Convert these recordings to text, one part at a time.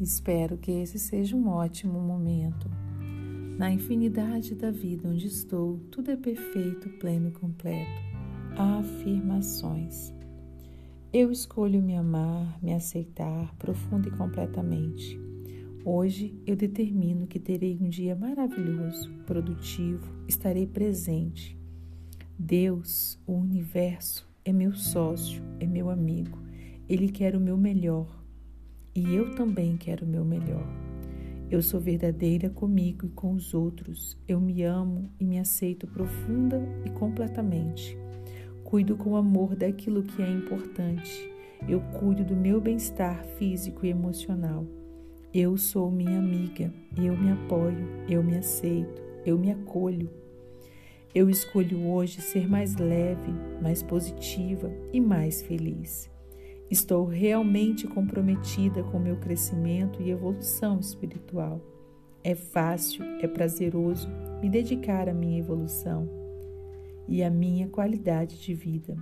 Espero que esse seja um ótimo momento. Na infinidade da vida onde estou, tudo é perfeito, pleno e completo. Afirmações. Eu escolho me amar, me aceitar profunda e completamente. Hoje eu determino que terei um dia maravilhoso, produtivo, estarei presente. Deus, o universo, é meu sócio, é meu amigo. Ele quer o meu melhor e eu também quero o meu melhor. Eu sou verdadeira comigo e com os outros. Eu me amo e me aceito profunda e completamente. Cuido com amor daquilo que é importante. Eu cuido do meu bem-estar físico e emocional. Eu sou minha amiga, eu me apoio, eu me aceito, eu me acolho. Eu escolho hoje ser mais leve, mais positiva e mais feliz. Estou realmente comprometida com meu crescimento e evolução espiritual. É fácil, é prazeroso me dedicar à minha evolução e a minha qualidade de vida.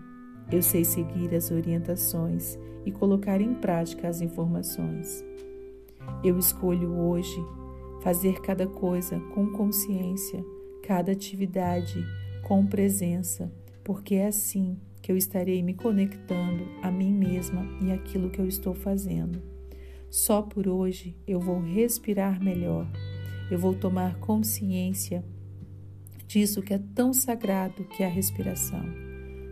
Eu sei seguir as orientações e colocar em prática as informações. Eu escolho hoje fazer cada coisa com consciência, cada atividade com presença, porque é assim que eu estarei me conectando a mim mesma e aquilo que eu estou fazendo. Só por hoje eu vou respirar melhor, eu vou tomar consciência disso que é tão sagrado que é a respiração.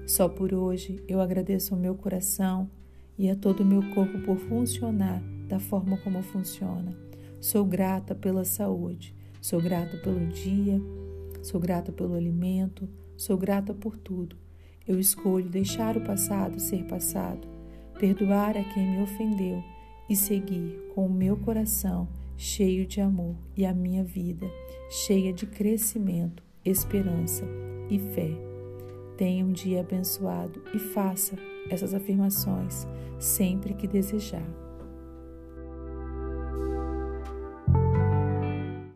Só por hoje eu agradeço ao meu coração e a todo o meu corpo por funcionar da forma como funciona. Sou grata pela saúde, sou grata pelo dia, sou grata pelo alimento, sou grata por tudo. Eu escolho deixar o passado ser passado, perdoar a quem me ofendeu e seguir com o meu coração cheio de amor e a minha vida cheia de crescimento esperança e fé. Tenha um dia abençoado e faça essas afirmações sempre que desejar.